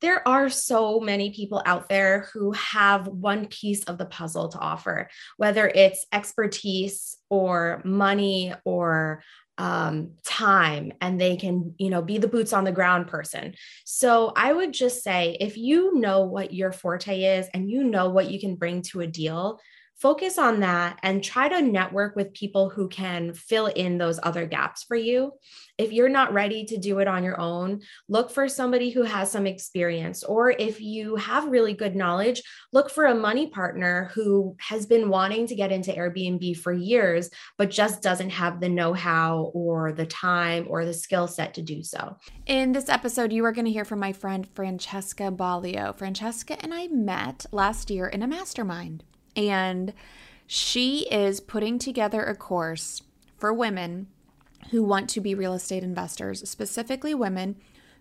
there are so many people out there who have one piece of the puzzle to offer, whether it's expertise or money or um, time and they can you know be the boots on the ground person. So i would just say if you know what your forte is and you know what you can bring to a deal focus on that and try to network with people who can fill in those other gaps for you. If you're not ready to do it on your own, look for somebody who has some experience. Or if you have really good knowledge, look for a money partner who has been wanting to get into Airbnb for years, but just doesn't have the know how or the time or the skill set to do so. In this episode, you are going to hear from my friend Francesca Balio. Francesca and I met last year in a mastermind. And she is putting together a course for women who want to be real estate investors, specifically women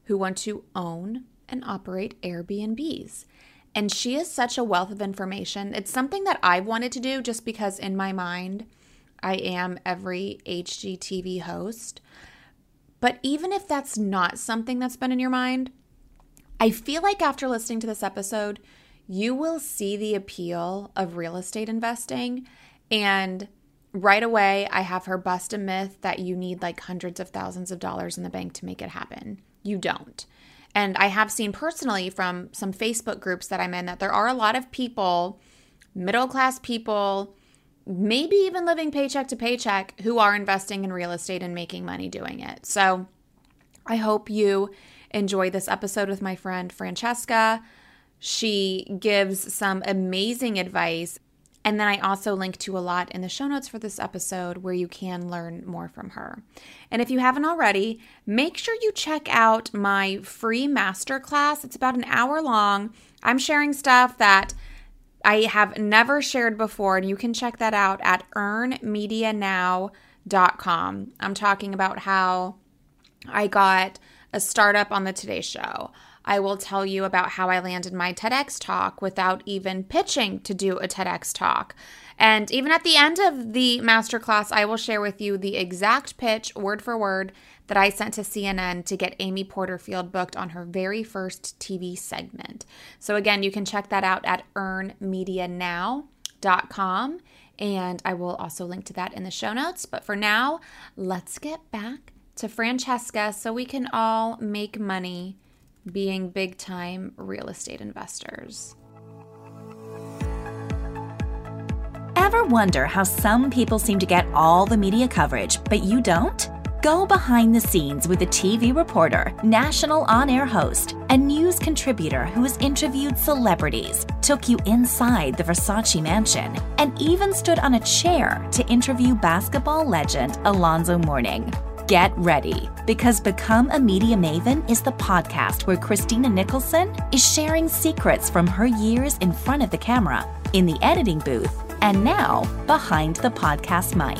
who want to own and operate Airbnbs. And she is such a wealth of information. It's something that I've wanted to do just because, in my mind, I am every HGTV host. But even if that's not something that's been in your mind, I feel like after listening to this episode, you will see the appeal of real estate investing. And right away, I have her bust a myth that you need like hundreds of thousands of dollars in the bank to make it happen. You don't. And I have seen personally from some Facebook groups that I'm in that there are a lot of people, middle class people, maybe even living paycheck to paycheck, who are investing in real estate and making money doing it. So I hope you enjoy this episode with my friend Francesca. She gives some amazing advice. And then I also link to a lot in the show notes for this episode where you can learn more from her. And if you haven't already, make sure you check out my free masterclass. It's about an hour long. I'm sharing stuff that I have never shared before, and you can check that out at earnmedianow.com. I'm talking about how I got a startup on the Today Show. I will tell you about how I landed my TEDx talk without even pitching to do a TEDx talk. And even at the end of the masterclass, I will share with you the exact pitch, word for word, that I sent to CNN to get Amy Porterfield booked on her very first TV segment. So, again, you can check that out at earnmedianow.com. And I will also link to that in the show notes. But for now, let's get back to Francesca so we can all make money being big time real estate investors. Ever wonder how some people seem to get all the media coverage, but you don't? Go behind the scenes with a TV reporter, national on air host, and news contributor who has interviewed celebrities, took you inside the Versace mansion, and even stood on a chair to interview basketball legend Alonzo Mourning. Get ready because Become a Media Maven is the podcast where Christina Nicholson is sharing secrets from her years in front of the camera, in the editing booth, and now behind the podcast mic.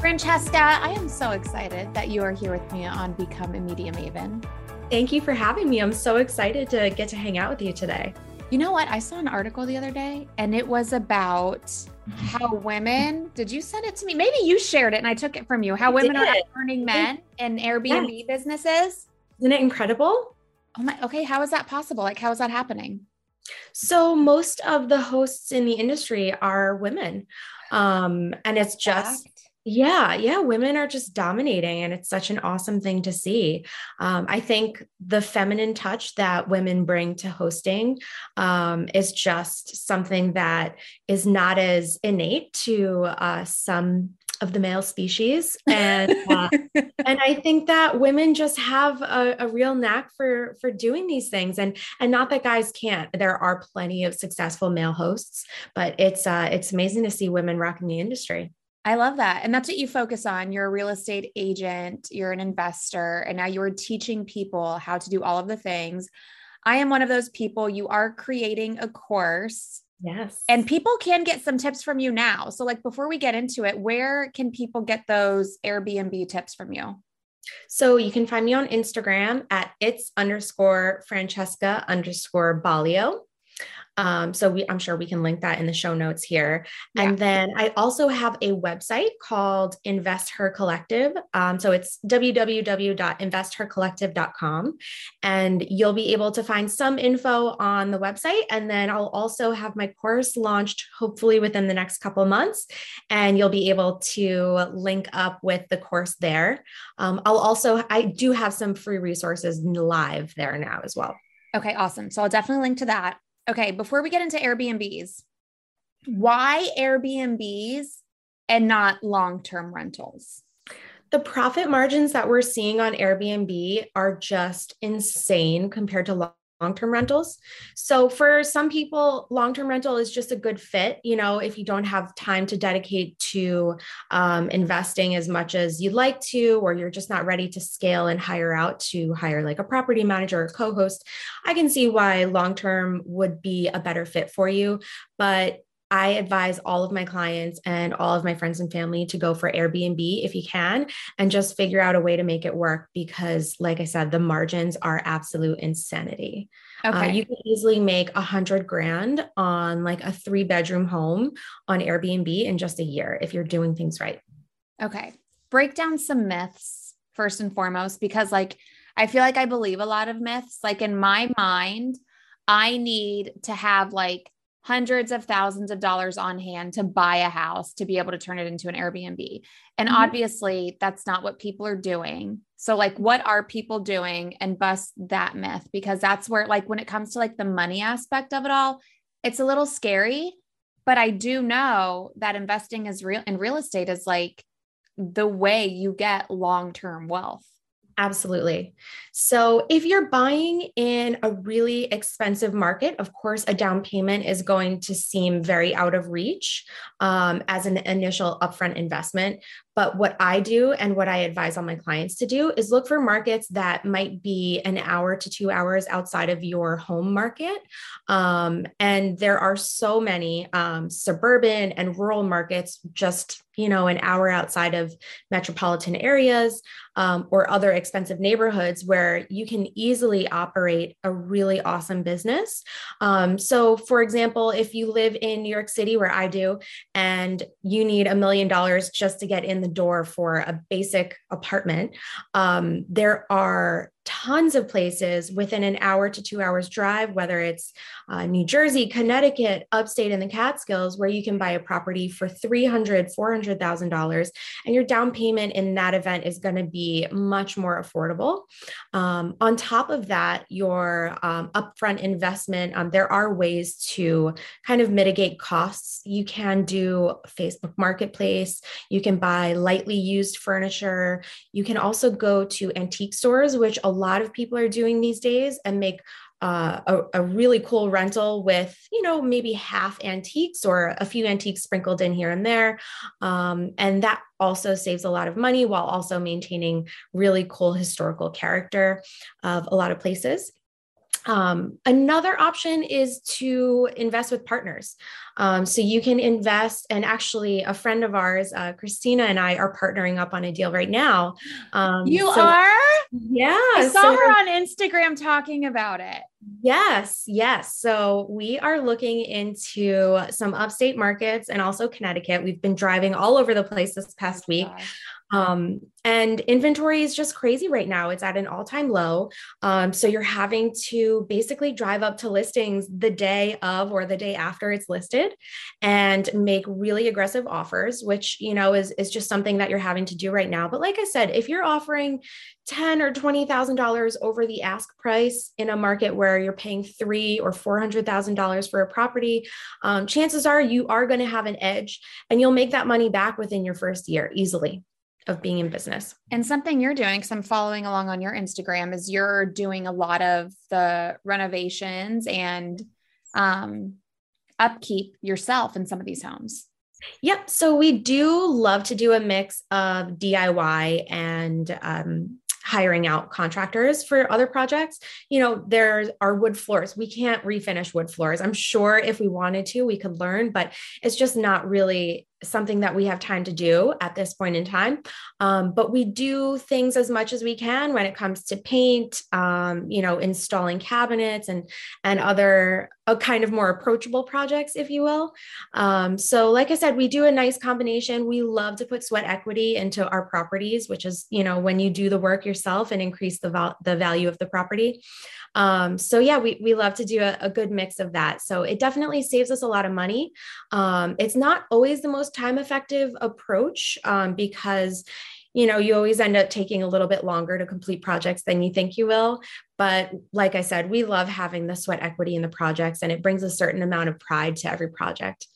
Francesca, I am so excited that you are here with me on Become a Media Maven. Thank you for having me. I'm so excited to get to hang out with you today. You know what? I saw an article the other day and it was about how women did you send it to me? Maybe you shared it and i took it from you. How women are earning men in airbnb yeah. businesses? Isn't it incredible? Oh my okay how is that possible? Like how is that happening? So most of the hosts in the industry are women. Um and it's just yeah, yeah, women are just dominating, and it's such an awesome thing to see. Um, I think the feminine touch that women bring to hosting um, is just something that is not as innate to uh, some of the male species. And uh, and i think that women just have a, a, real knack for for doing these things. And and not that guys can't there are plenty of successful male hosts but it's uh it's amazing to see women rocking the industry I love that. And that's what you focus on. You're a real estate agent, you're an investor, and now you're teaching people how to do all of the things. I am one of those people. You are creating a course. Yes. And people can get some tips from you now. So, like, before we get into it, where can people get those Airbnb tips from you? So you can find me on Instagram at it's underscore Francesca underscore Balio. Um, so we, I'm sure we can link that in the show notes here. Yeah. And then I also have a website called Invest Her Collective. Um, so it's www.investhercollective.com. And you'll be able to find some info on the website. And then I'll also have my course launched hopefully within the next couple months. And you'll be able to link up with the course there. Um, I'll also, I do have some free resources live there now as well. Okay, awesome. So I'll definitely link to that. Okay, before we get into Airbnbs, why Airbnbs and not long term rentals? The profit margins that we're seeing on Airbnb are just insane compared to long-term rentals. So for some people, long-term rental is just a good fit. You know, if you don't have time to dedicate to um, investing as much as you'd like to, or you're just not ready to scale and hire out to hire like a property manager or co-host, I can see why long-term would be a better fit for you. But I advise all of my clients and all of my friends and family to go for Airbnb if you can and just figure out a way to make it work because, like I said, the margins are absolute insanity. Uh, okay. Uh, you can easily make a hundred grand on like a three bedroom home on Airbnb in just a year if you're doing things right. Okay. Break down some myths first and foremost because, like, I feel like I believe a lot of myths. Like, in my mind, I need to have like hundreds of thousands of dollars on hand to buy a house to be able to turn it into an Airbnb. And mm-hmm. obviously, that's not what people are doing. So, like, what are people doing and bust that myth? Because that's where, like, when it comes to like the money aspect of it all, it's a little scary. But I do know that investing is real in real estate is like the way you get long term wealth. Absolutely. So, if you're buying in a really expensive market, of course, a down payment is going to seem very out of reach um, as an initial upfront investment. But what I do and what I advise all my clients to do is look for markets that might be an hour to two hours outside of your home market. Um, and there are so many um, suburban and rural markets just you know an hour outside of metropolitan areas um, or other expensive neighborhoods where you can easily operate a really awesome business um, so for example if you live in new york city where i do and you need a million dollars just to get in the the door for a basic apartment, um, there are tons of places within an hour to two hours drive, whether it's uh, New Jersey, Connecticut, upstate in the Catskills, where you can buy a property for $300,000, $400,000. And your down payment in that event is going to be much more affordable. Um, on top of that, your um, upfront investment, um, there are ways to kind of mitigate costs. You can do Facebook Marketplace, you can buy lightly used furniture, you can also go to antique stores, which a lot of people are doing these days and make uh, a, a, really cool rental with, you know, maybe half antiques or a few antiques sprinkled in here and there. Um, and that also saves a lot of money while also maintaining really cool historical character of a lot of places. Um, another option is to invest with partners. Um, so you can invest, and actually, a friend of ours, uh, Christina, and I are partnering up on a deal right now. Um, you so, are? Yeah. I saw so, her on Instagram talking about it. Yes, yes. So we are looking into some upstate markets and also Connecticut. We've been driving all over the place this past week. Um, and inventory is just crazy right now. It's at an all time low. Um, so you're having to basically drive up to listings the day of or the day after it's listed and make really aggressive offers, which, you know, is, is just something that you're having to do right now. But like I said, if you're offering ten or twenty thousand dollars over the ask price in a market where you're paying three or four hundred thousand dollars for a property, um, chances are you are going to have an edge, and you'll make that money back within your first year easily of being in business. And something you're doing, because I'm following along on your Instagram, is you're doing a lot of the renovations and um, upkeep yourself in some of these homes. Yep. So we do love to do a mix of DIY and um, hiring out contractors for other projects. You know, there are wood floors. We can't refinish wood floors. I'm sure if we wanted to, we could learn, but it's just not really something that we have time to do at this point in time. Um, but we do things as much as we can when it comes to paint, um, you know, installing cabinets and and other a kind of more approachable projects, if you will. Um, so, like I said, we do a nice combination. We love to put sweat equity into our properties, which is, you know, when you do the work yourself and increase the, val- the value of the property. Um, so, yeah, we, we love to do a, a, good mix of that. So, it definitely saves us a lot of money. Um, it's not always the most time effective approach um, because you know, you always end up taking a little bit longer to complete projects than you think you will. But like I said, we love having the sweat equity in the projects and it brings a certain amount of pride to every project.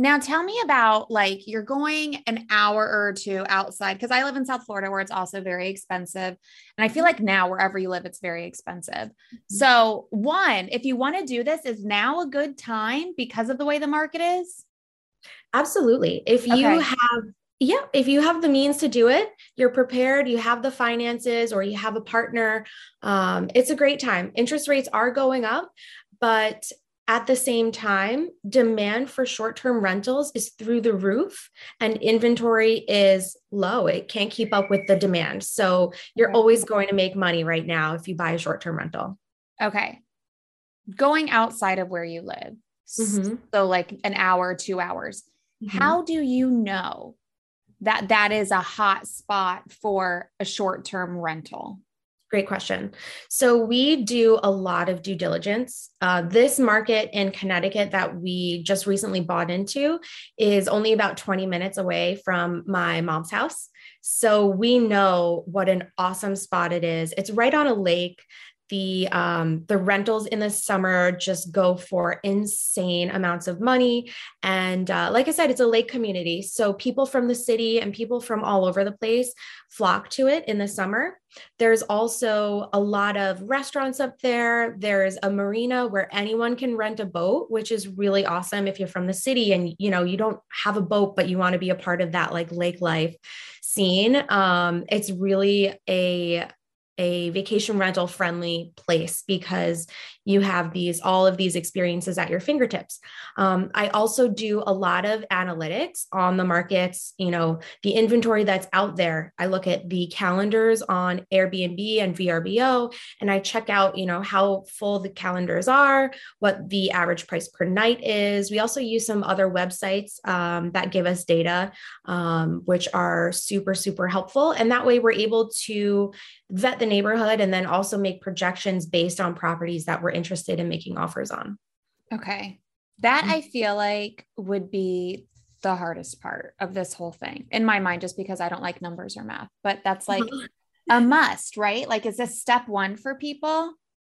Now tell me about like you're going an hour or two outside because I live in South Florida where it's also very expensive. And I feel like now wherever you live, it's very expensive. Mm-hmm. So, one, if you want to do this, is now a good time because of the way the market is? Absolutely. If you okay. have yeah, if you have the means to do it, you're prepared, you have the finances, or you have a partner, um, it's a great time. Interest rates are going up, but at the same time, demand for short term rentals is through the roof and inventory is low. It can't keep up with the demand. So you're always going to make money right now if you buy a short term rental. Okay. Going outside of where you live, mm-hmm. so like an hour, two hours, mm-hmm. how do you know that that is a hot spot for a short-term rental? Great question. So, we do a lot of due diligence. Uh, this market in Connecticut that we just recently bought into is only about 20 minutes away from my mom's house. So, we know what an awesome spot it is. It's right on a lake the um, the rentals in the summer just go for insane amounts of money. And uh, like i said it's a lake community. So people from the city and people from all over the place flock to it in the summer. There's also a lot of restaurants up there. There's a marina where anyone can rent a boat which is really awesome if you're from the city and you know you don't have a boat but you want to be a part of that like lake life scene. Um, it's really a a vacation rental friendly place because you have these all of these experiences at your fingertips. Um, i also do a lot of analytics on the markets you know the inventory that's out there. I look at the calendars on airbnb and vrbo and i check out you know how full the calendars are what the average price per night is. We also use some other websites um, that give us data um, which are super super helpful. And that way we're able to vet the neighborhood and then also make projections based on properties that we're interested in making offers on. Okay. That mm-hmm. I feel like would be the hardest part of this whole thing in my mind, just because I don't like numbers or math, but that's like a must, right? Like, is this step one for people?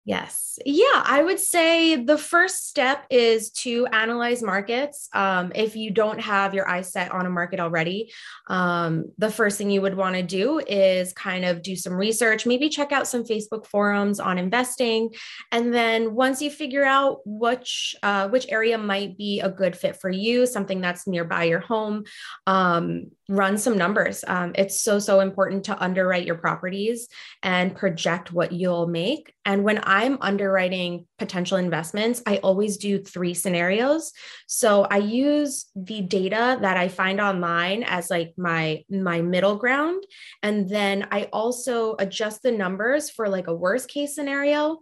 Yes. Yeah, I would say the first step is to analyze markets. Um, if you don't have your eyes set on a market already, um, the first thing you would want to do is kind of do some research, maybe check out some Facebook forums on investing. And then once you figure out which, uh, which area might be a good fit for you, something that's nearby your home, um, run some numbers. Um, it's so, so important to underwrite your properties and project what you'll make. And when I'm underwriting potential investments, I always do three scenarios. So I use the data that I find online as like my my middle ground and then I also adjust the numbers for like a worst case scenario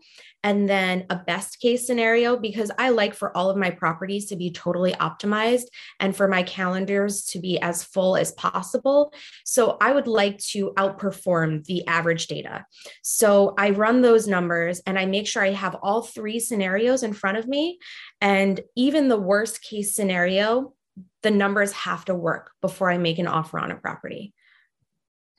and then a best case scenario because I like for all of my properties to be totally optimized and for my calendars to be as full as possible. So I would like to outperform the average data. So I run those numbers and I make sure I have all three scenarios in front of me. And even the worst case scenario, the numbers have to work before I make an offer on a property.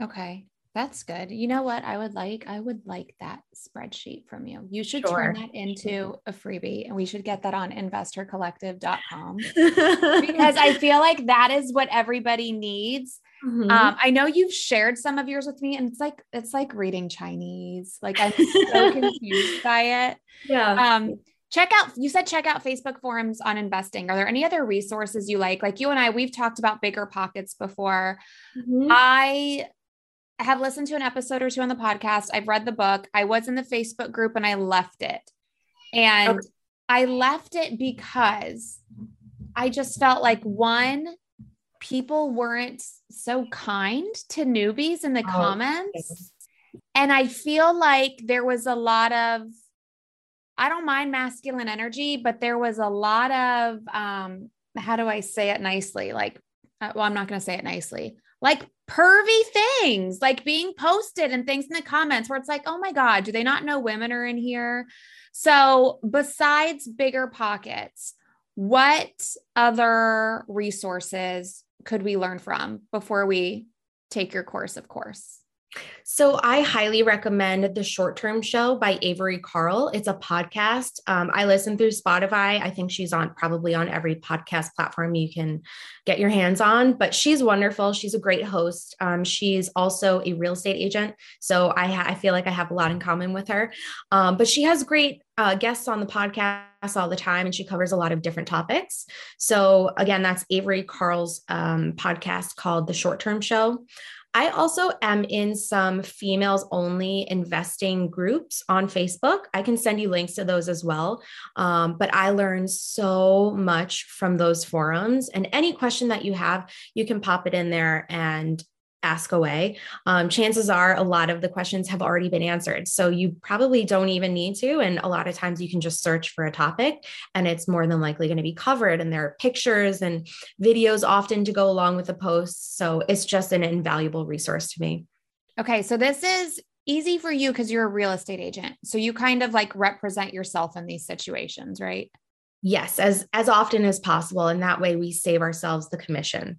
Okay. That's good. You know what I would like? I would like that spreadsheet from you. You should sure. turn that into a freebie and we should get that on investhercollective.com because I feel like that is what everybody needs. Mm-hmm. Um, I know you've shared some of yours with me and it's like it's like reading Chinese. Like I'm so confused by it. Yeah. Um check out you said check out facebook forums on investing are there any other resources you like like you and i we've talked about bigger pockets before mm-hmm. i I have listened to an episode or two on the podcast. I've read the book. I was in the Facebook group and I left it. And okay. I left it because I just felt like one, people weren't so kind to newbies in the oh, comments. And I feel like there was a lot of I don't mind masculine energy, but there was a lot of um how do I say it nicely? Like uh, well, I'm not going to say it nicely. Like pervy things, like being posted and things in the comments where it's like, "Oh my god, do they not know women are in here?" So, besides bigger pockets, what other resources could we learn from before we take your course, of course? So I highly recommend the Short Term Show by Avery Carl. It's a podcast. Um, I listen through Spotify. I think she's on probably on every podcast platform you can get your hands on. But she's wonderful. She's a great host. Um, she's also a real estate agent, so I, ha- I feel like I have a lot in common with her. Um, but she has great uh, guests on the podcast all the time and she covers a lot of different topics. So, again, that's Avery Carl's um, podcast called The Short Term Show. I also am in some females only investing groups on Facebook. I can send you links to those as well. Um, but I learned so much from those forums. And any question that you have, you can pop it in there and ask away. Um, chances are a lot of the questions have already been answered. So you probably don't even need to. And a lot of times you can just search for a topic and it's more than likely going to be covered. And there are pictures and videos often to go along with the posts. So it's just an invaluable resource to me. Okay. So this is easy for you because you're a real estate agent. So you kind of like represent yourself in these situations, right? Yes, as as often as possible. And that way we save ourselves the commission.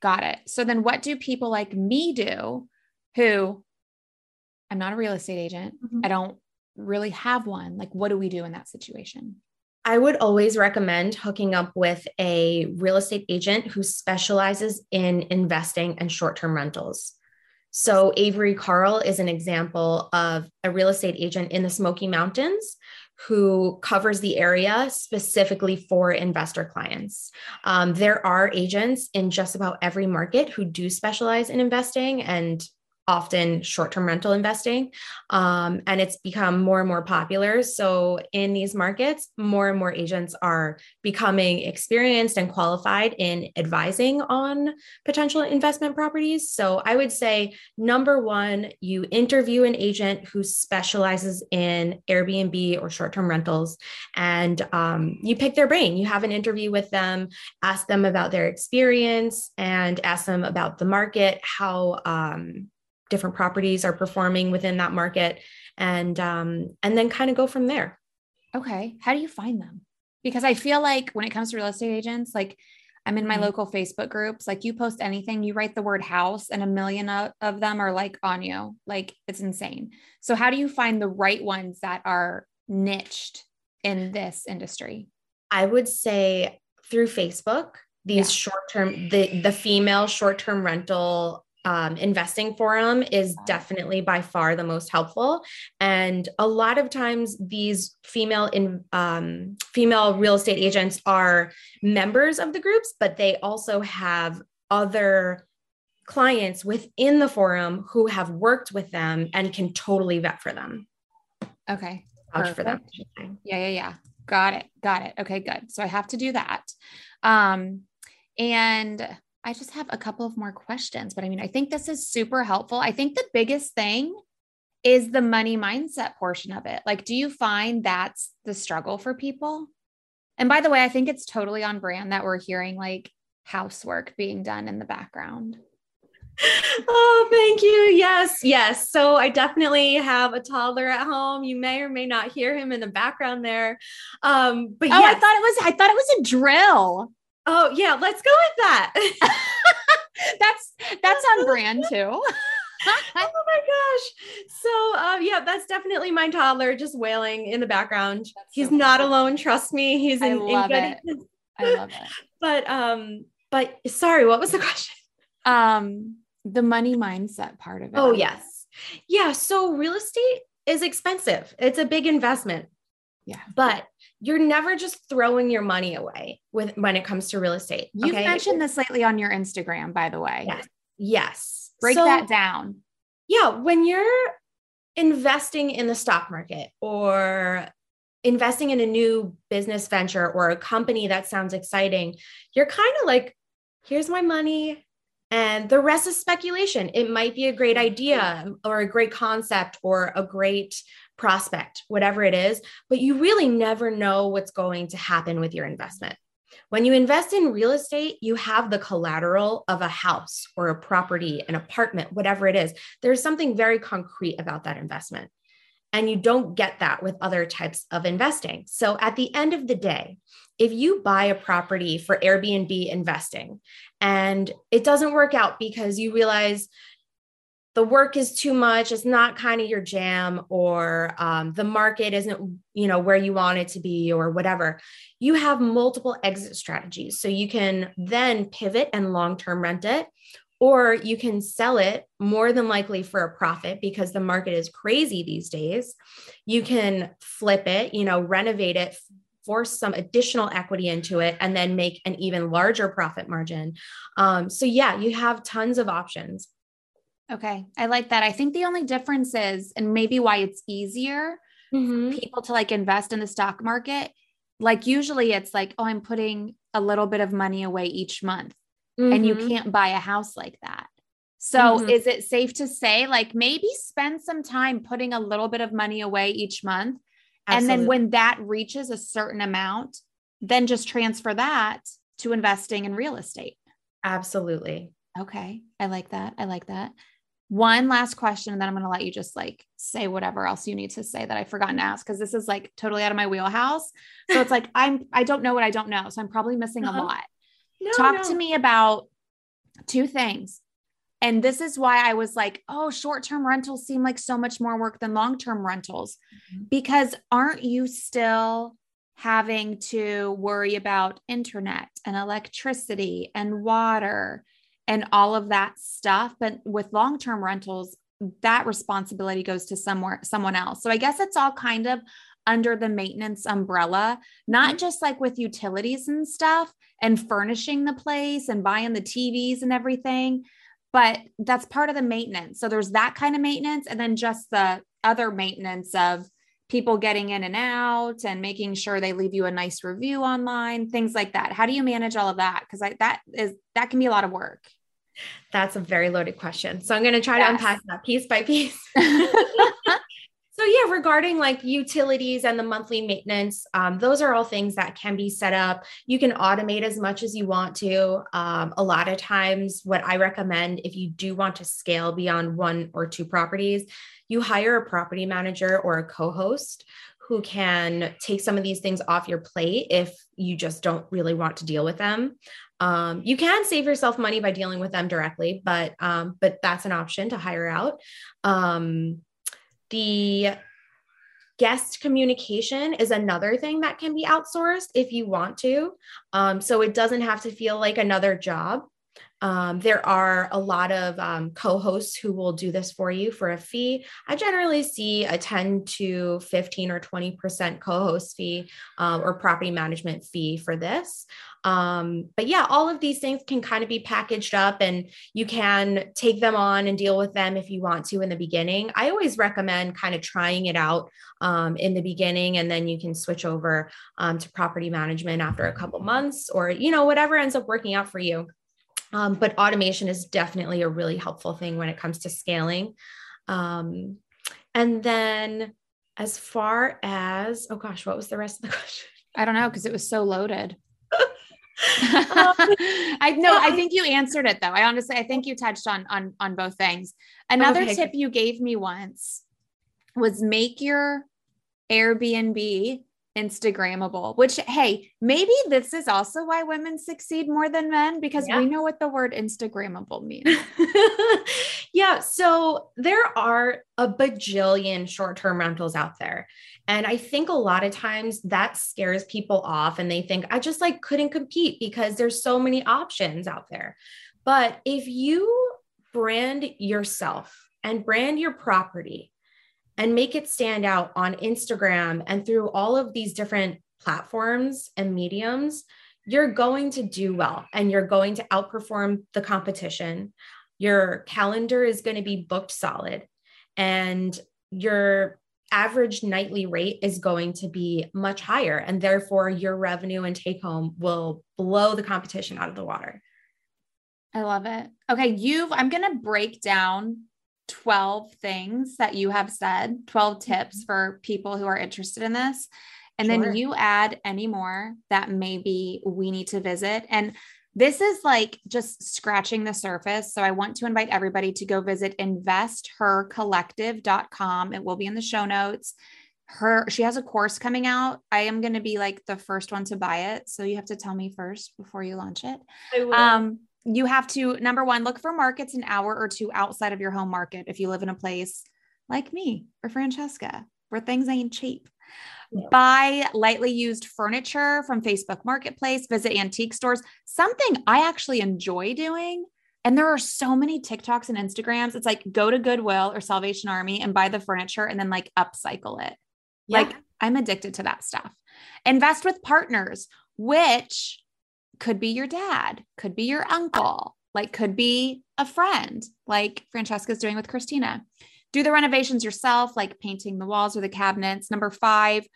Got it. So then what do people like me do who I'm not a real estate agent. Mm-hmm. I don't really have one. Like, what do we do in that situation? I would always recommend hooking up with a real estate agent who specializes in investing and short term rentals. So, Avery Carl is an example of a real estate agent in the Smoky Mountains who covers the area specifically for investor clients. Um, there are agents in just about every market who do specialize in investing and often short term rental investing. Um, and it's become more and more popular. So, in these markets, more and more agents are becoming experienced and qualified in advising on potential investment properties. So, I would say number one, you interview an agent who specializes in Airbnb or short term rentals, and um, you pick their brain. You have an interview with them, ask them about their experience, and ask them about the market, how um, different properties are performing within that market and um, and then kind of go from there. Okay. How do you find them? Because i feel like when it comes to real estate agents like i'm in my mm-hmm. local facebook groups like you post anything you write the word house and a million of, them are like on you. Like it's insane. So how do you find the right ones that are niched in this industry? I would say through facebook these yeah. short term the the female short term rental um, investing forum is definitely by far the most helpful. And a lot of times these female in um, female real estate agents are members of the groups but they also have other clients within the forum who have worked with them and can totally vet for them. Okay vouch for them. yeah yeah yeah. Got it got it. Okay good. So i have to do that. Um and I just have a couple of more questions, but I mean, I think this is super helpful. I think the biggest thing is the money mindset portion of it. Like, do you find that's the struggle for people? And by the way, I think it's totally on brand that we're hearing like housework being done in the background. Oh, thank you. Yes, yes. So I definitely have a toddler at home. You may or may not hear him in the background there. Um, but oh, yes. I thought it was I thought it was a drill. Oh yeah, let's go with that. that's that's on brand too. oh my gosh. So um, yeah, that's definitely my toddler just wailing in the background. That's He's so not alone, trust me. He's in, I love in it. I love it. But um, but sorry, what was the question? Um, the money mindset part of it. Oh, yes. Yeah. So real estate is expensive. It's a big investment. Yeah. But you're never just throwing your money away with when it comes to real estate. You've mentioned this lately on your Instagram, by the way. Yes. Yes. Break so, that down. Yeah. When you're investing in the stock market or investing in a new business venture or a company that sounds exciting, you're kind of like, here's my money. And the rest is speculation. It might be a great mm-hmm. idea or a great concept or a great prospect, whatever it is, but you really never know what's going to happen with your investment. When you invest in real estate, you have the collateral of a house or a property, an apartment, whatever it is. There's something very concrete about that investment. And you don't get that with other types of investing. So at the end of the day, if you buy a property for Airbnb investing and it doesn't work out because you realize the work is too much. It's not kind of your jam or um, the market isn't you know where you want it to be or whatever. You have multiple exit strategies. So you can then pivot and long term rent it or you can sell it more than likely for a profit because the market is crazy these days. You can flip it you know renovate it force some additional equity into it and then make an even larger profit margin um, so yeah you have tons of options Okay. I like that. I think the only difference is, and maybe why it's easier mm-hmm. people to like invest in the stock market. Like usually it's like, oh, I'm putting a little bit of money away each month. Mm-hmm. And you mm-hmm. can't buy a house like that. So mm-hmm. is it safe to say, like, maybe spend some time putting a little bit of money away each month? Absolutely. And then when that reaches a certain amount, then just transfer that to investing in real estate. Absolutely. Okay. I like that. I like that one last question and then i'm going to let you just like say whatever else you need to say that i've forgotten to ask because this is like totally out of my wheelhouse so it's like i'm i don't know what i don't know so i'm probably missing uh-huh. a lot no, talk no. to me about two things and this is why i was like oh short-term rentals seem like so much more work than long-term rentals mm-hmm. because aren't you still having to worry about internet and electricity and water and all of that stuff. But with long term rentals, that responsibility goes to somewhere someone else. So I guess it's all kind of under the maintenance umbrella, not mm-hmm. just like with utilities and stuff and furnishing the place and buying the TVs and everything, but that's part of the maintenance. So there's that kind of maintenance and then just the other maintenance of people getting in and out and making sure they leave you a nice review online, things like that. How do you manage all of that? Cuz that is that can be a lot of work. That's a very loaded question. So I'm going to try yes. to unpack that piece by piece. so yeah, regarding like utilities and the monthly maintenance, um, those are all things that can be set up. You can automate as much as you want to. Um, a lot of times, what I recommend if you do want to scale beyond one or two properties, you hire a property manager or a co-host who can take some of these things off your plate if you just don't really want to deal with them. Um, you can save yourself money by dealing with them directly, but um, but that's an option to hire out. Um, the guest communication is another thing that can be outsourced if you want to. Um, so it doesn't have to feel like another job. Um, there are a lot of um, co hosts who will do this for you for a fee. I generally see a 10 to 15 or 20% co host fee um, or property management fee for this. Um, but yeah, all of these things can kind of be packaged up and you can take them on and deal with them if you want to in the beginning. I always recommend kind of trying it out um, in the beginning and then you can switch over um, to property management after a couple months or, you know, whatever ends up working out for you. Um, but automation is definitely a really helpful thing when it comes to scaling. Um, and then as far as, oh gosh, what was the rest of the question? I don't know because it was so loaded. I know. I think you answered it though. I honestly, I think you touched on on on both things. Another okay. tip you gave me once was make your Airbnb Instagrammable, which, hey, maybe this is also why women succeed more than men because yeah. we know what the word Instagrammable means. yeah. So there are a bajillion short term rentals out there. And I think a lot of times that scares people off and they think, I just like couldn't compete because there's so many options out there. But if you brand yourself and brand your property, and make it stand out on Instagram and through all of these different platforms and mediums, you're going to do well and you're going to outperform the competition. Your calendar is going to be booked solid and your average nightly rate is going to be much higher. And therefore, your revenue and take home will blow the competition out of the water. I love it. Okay, you've I'm going to break down 12 things that you have said, 12 tips mm-hmm. for people who are interested in this. And sure. then you add any more that maybe we need to visit. And this is like just scratching the surface. So I want to invite everybody to go visit investhercollective.com. It will be in the show notes. Her she has a course coming out. I am going to be like the first one to buy it. So you have to tell me first before you launch it. Um you have to number one look for markets an hour or two outside of your home market if you live in a place like me or Francesca where things ain't cheap. Yeah. Buy lightly used furniture from Facebook Marketplace, visit antique stores, something I actually enjoy doing. And there are so many TikToks and Instagrams. It's like go to Goodwill or Salvation Army and buy the furniture and then like upcycle it. Yeah. Like I'm addicted to that stuff. Invest with partners, which could be your dad, could be your uncle, like could be a friend, like Francesca's doing with Christina. Do the renovations yourself, like painting the walls or the cabinets. Number five,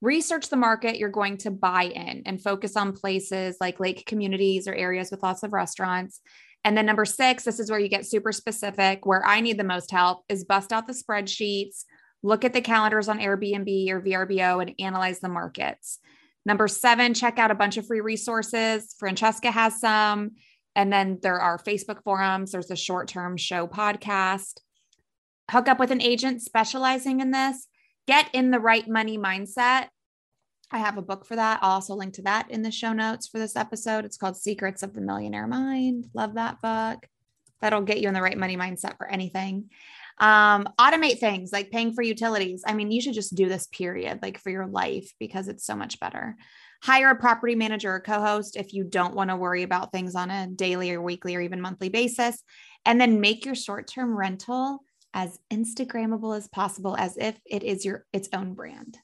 research the market you're going to buy in and focus on places like lake communities or areas with lots of restaurants. And then number six, this is where you get super specific. Where I need the most help is bust out the spreadsheets, look at the calendars on Airbnb or VRBO and analyze the markets. Number seven, check out a bunch of free resources. Francesca has some. And then there are Facebook forums, there's a short term show podcast. Hook up with an agent specializing in this. Get in the right money mindset. I have a book for that. I'll also link to that in the show notes for this episode. It's called Secrets of the Millionaire Mind. Love that book. That'll get you in the right money mindset for anything. Um, automate things like paying for utilities. I mean, you should just do this period, like for your life, because it's so much better. Hire a property manager or co host if you don't want to worry about things on a daily or weekly or even monthly basis. And then make your short term rental as Instagrammable as possible, as if it is your its own brand.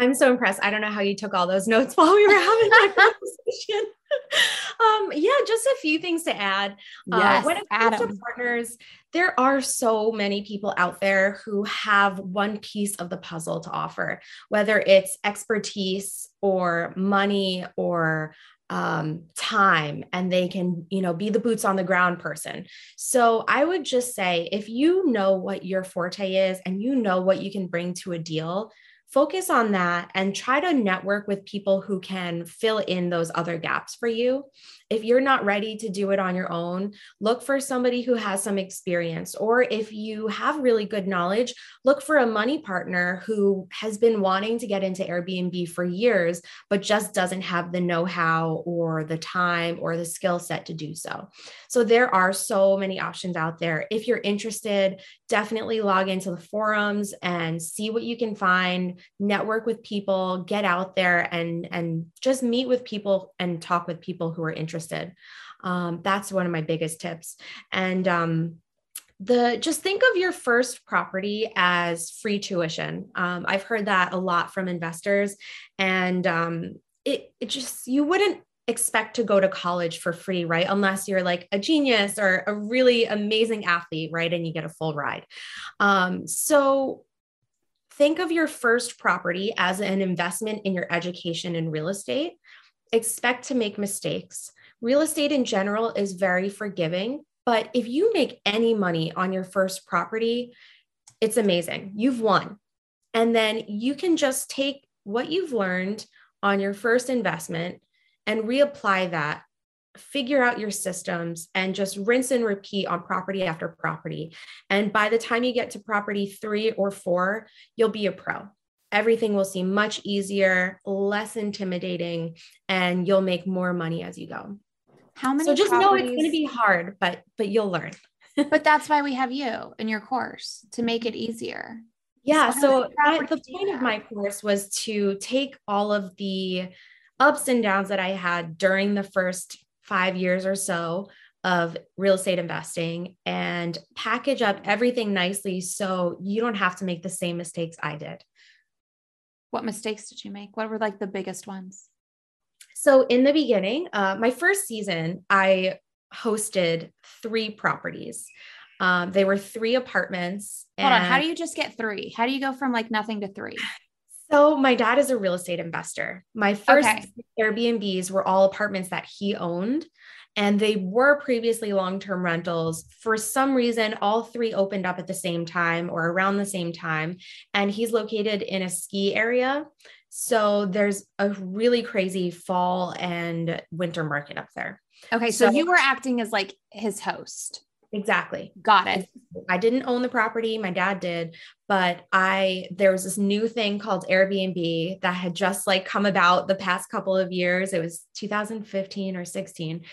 I'm so impressed. I don't know how you took all those notes while we were having that conversation. um, yeah, just a few things to add. Uh, yes, uh, when it comes Adam. to partners, there are so many people out there who have one piece of the puzzle to offer, whether it's expertise or money or um, time and they can you know be the boots on the ground person so i would just say if you know what your forte is and you know what you can bring to a deal focus on that and try to network with people who can fill in those other gaps for you. If you're not ready to do it on your own, look for somebody who has some experience. Or if you have really good knowledge, look for a money partner who has been wanting to get into Airbnb for years, but just doesn't have the know how or the time or the skill set to do so. So there are so many options out there. If you're interested, definitely log into the forums and see what you can find network with people, get out there and and just meet with people and talk with people who are interested. Um, that's one of my biggest tips. And um, the just think of your first property as free tuition. Um, I've heard that a lot from investors, and um, it it just you wouldn't expect to go to college for free, right? Unless you're like a genius or a really amazing athlete, right? And you get a full ride. Um, so think of your first property as an investment in your education in real estate. Expect to make mistakes. Real estate in general is very forgiving, but if you make any money on your first property, it's amazing. You've won. And then you can just take what you've learned on your first investment and reapply that figure out your systems and just rinse and repeat on property after property. And by the time you get to property three or four, you'll be a pro. Everything will seem much easier, less intimidating, and you'll make more money as you go. How many? So just properties... know it's going to be hard, but but you'll learn. but that's why we have you in your course to make it easier. Yeah. So, so I, the point of my course was to take all of the ups and downs that I had during the first five years or so of real estate investing and package up everything nicely so you don't have to make the same mistakes I did. What mistakes did you make? What were like the biggest ones? So, in the beginning, uh, my first season, I hosted three properties. Um, they were three apartments. Hold on. How do you just get three? How do you go from like nothing to three? So my dad is a real estate investor. My first Okay. Airbnbs were all apartments that he owned and they were previously long-term rentals. For some reason all three opened up at the same time or around the same time and he's located in a ski area. So there's a really crazy fall and winter market up there. Okay. So, So- you were acting as like his host. Exactly. Got it. I didn't own the property, my dad did, but I there was this new thing called Airbnb that had just like come about the past couple of years. It was 2015 or 16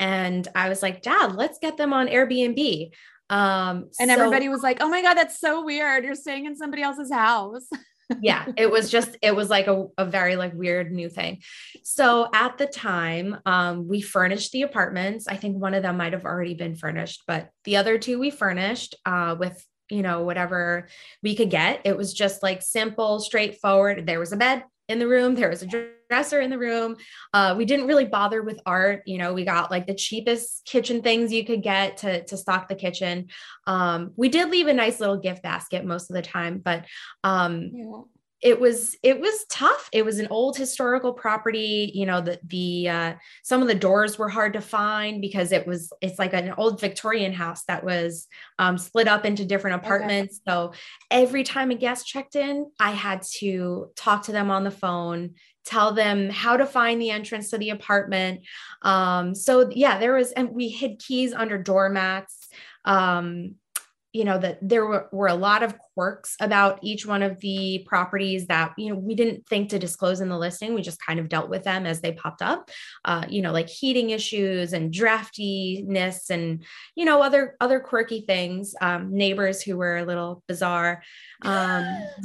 and I was like, "Dad, let's get them on Airbnb." Um And so- everybody was like, oh my God, that's so weird. You're staying in somebody else's house. yeah it was just it was like a, a very like weird new thing. So at the time um we furnished the apartments. I think one of them might have already been furnished but the other two we furnished uh with you know whatever we could get. It was just like simple straightforward. There was a bed in the room there was a dresser in the room. Uh, we didn't really bother with art you know we got like the cheapest kitchen things you could get to to stock the kitchen. Um, we did leave a nice little gift basket most of the time but um, it was it was tough. It was an old historical property you know the the uh, some of the doors were hard to find because it was it's like an old victorian house that was um, split up into different apartments. So every time a guest checked in i had to talk to them on the phone tell them how to find the entrance to the apartment. Um, so yeah there was and we hid keys under doormats um, you know that there were, were a lot of quirks about each one of the properties that you know we didn't think to disclose in the listing. We just kind of dealt with them as they popped up. Uh, you know like heating issues and draftiness and you know other other quirky things um, neighbors who were a little bizarre um,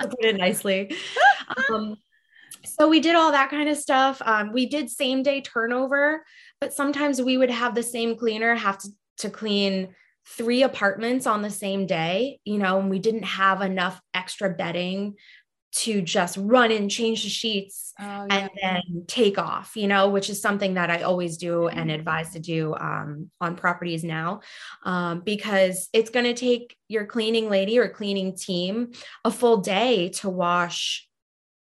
put it nicely. Um, so we did all that kind of stuff. Um, we did same day turnover but sometimes we would have the same cleaner have to, to clean three apartments on the same day, you know, and we didn't have enough extra bedding to just run and change the sheets Oh, and then take off, you know, which is something that I always do and advise to do um, on properties now, um, because it's going to take your cleaning lady or cleaning team a full day to wash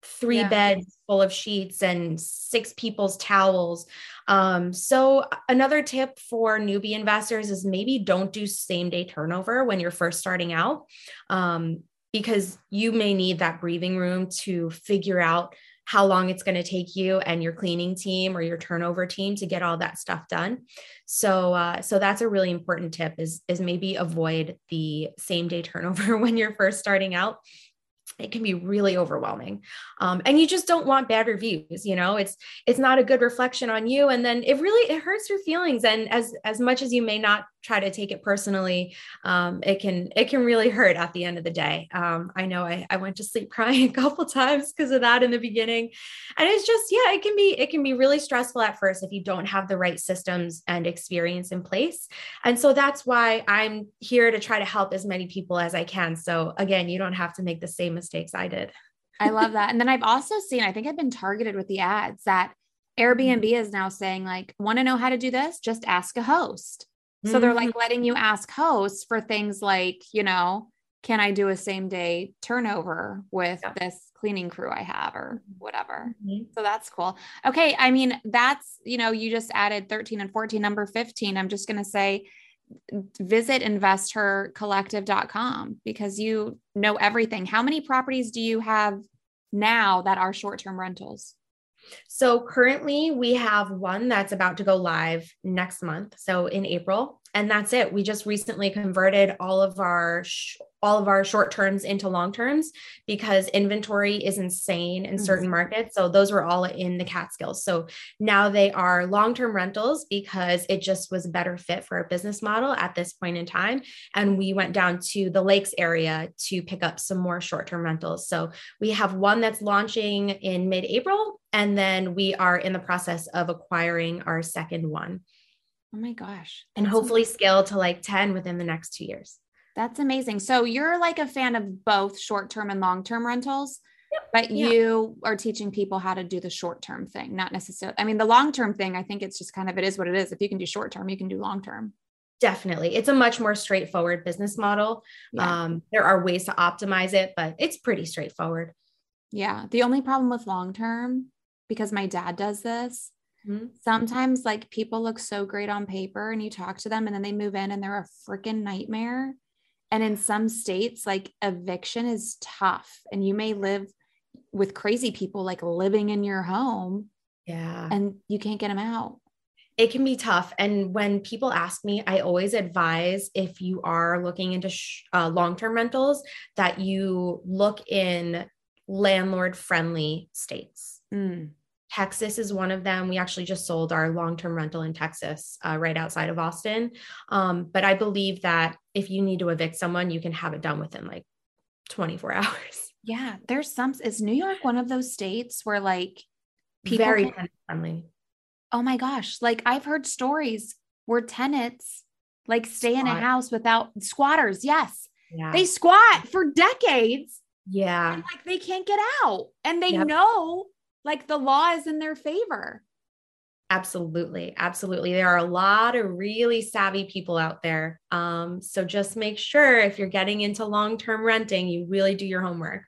three Yeah. beds full of sheets and six people's towels. Um, so another tip for newbie investors is maybe don't do same day turnover when you're first starting out. Um, because you may need that breathing room to figure out how long it's going to take you and your cleaning team or your turnover team to get all that stuff done. So, uh, so that's a really important tip is is maybe avoid the same day turnover when you're first starting out. It can be really overwhelming, um, and you just don't want bad reviews. You know, it's it's not a good reflection on you, and then it really it hurts your feelings. And as as much as you may not try to take it personally, um, it can it can really hurt at the end of the day. Um, I know I, I went to sleep crying a couple times because of that in the beginning, and it's just yeah, it can be it can be really stressful at first if you don't have the right systems and experience in place. And so that's why I'm here to try to help as many people as I can. So again, you don't have to make the same mistakes I did. I love that. And then I've also seen, I think I've been targeted with the ads that Airbnb is now saying, like, want to know how to do this? Just ask a host. So they're like letting you ask hosts for things like, you know, can I do a same day turnover with Yeah. this cleaning crew I have or whatever? Mhm. So that's cool. Okay. I mean, that's, you know, you just added 13 and 14, number 15. I'm just going to say, visit investhercollective.com because you know everything. How many properties do you have now that are short term rentals? So currently we have one that's about to go live next month. So in April, and that's it. We just recently converted all of our sh- all of our short terms into long terms because inventory is insane in certain mm-hmm. markets. So those were all in the Catskills. So now they are long term rentals because it just was a better fit for our business model at this point in time. And we went down to the lakes area to pick up some more short term rentals. So we have one that's launching in mid April, and then we are in the process of acquiring our second one Oh my gosh. and hopefully scale to like 10 within the next two years. That's amazing. So you're like a fan of both short term and long term rentals, but Yeah. you are teaching people how to do the short term thing, not necessarily. I mean, the long term thing, I think it's just kind of it is what it is. If you can do short term, you can do long term. Definitely. It's a much more straightforward business model. Yeah. Um, there are ways to optimize it, but it's pretty straightforward. Yeah. The only problem with long term, because my dad does this, mm-hmm. sometimes like people look so great on paper and you talk to them and then they move in and they're a freaking nightmare. And in some states, like eviction is tough and you may live with crazy people like living in your home. Yeah. And you can't get them out it can be tough. And when people ask me, I always advise if you are looking into sh- uh, long term rentals that you look in landlord friendly states. Mm. Texas is one of them. We actually just sold our long term rental in Texas, uh, right outside of Austin. Um, but I believe that if you need to evict someone, you can have it done within like 24 hours. Yeah. There's some, is New York one of those states where like people very can, friendly? Oh my gosh. Like I've heard stories where tenants like stay Squat. in a house without squatters. Yes. Yeah. They squat for decades. Yeah. And like they can't get out. And they yep. know like the law is in their favor. Absolutely. Absolutely. There are a lot of really savvy people out there. Um, so just make sure if you're getting into long term renting, you really do your homework.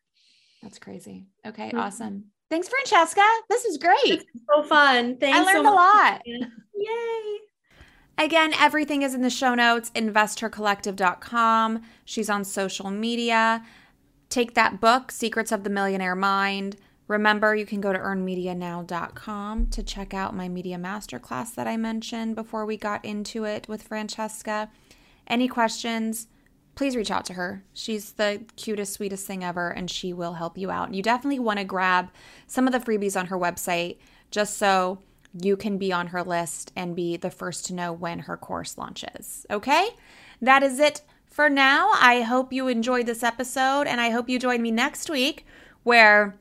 That's crazy. Okay. Mm-hmm. Awesome. Thanks, Francesca. This is great. so fun. Thanks. I learned so a lot. Yay. Again, everything is in the show notes, investhercollective.com. She's on social media. Take that book, Secrets of the Millionaire Mind. Remember, you can go to earnmedianow.com to check out my media masterclass that I mentioned before we got into it with Francesca. Any questions? please reach out to her. She's the cutest, sweetest thing ever, and she will help you out. You definitely want to grab some of the freebies on her website just so you can be on her list and be the first to know when her course launches. Okay? That is it for now. I hope you enjoyed this episode, and I hope you join me next week where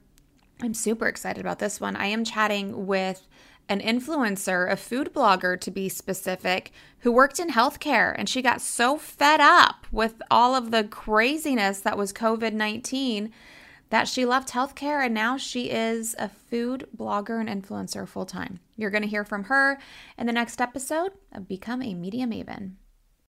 I'm super excited about this one. I am chatting with an influencer, a food blogger to be specific, who worked in healthcare and she got so fed up with all of the craziness that was COVID 19 that she left healthcare and now she is a food blogger and influencer full time. You're going to hear from her in the next episode of Become a Media Maven.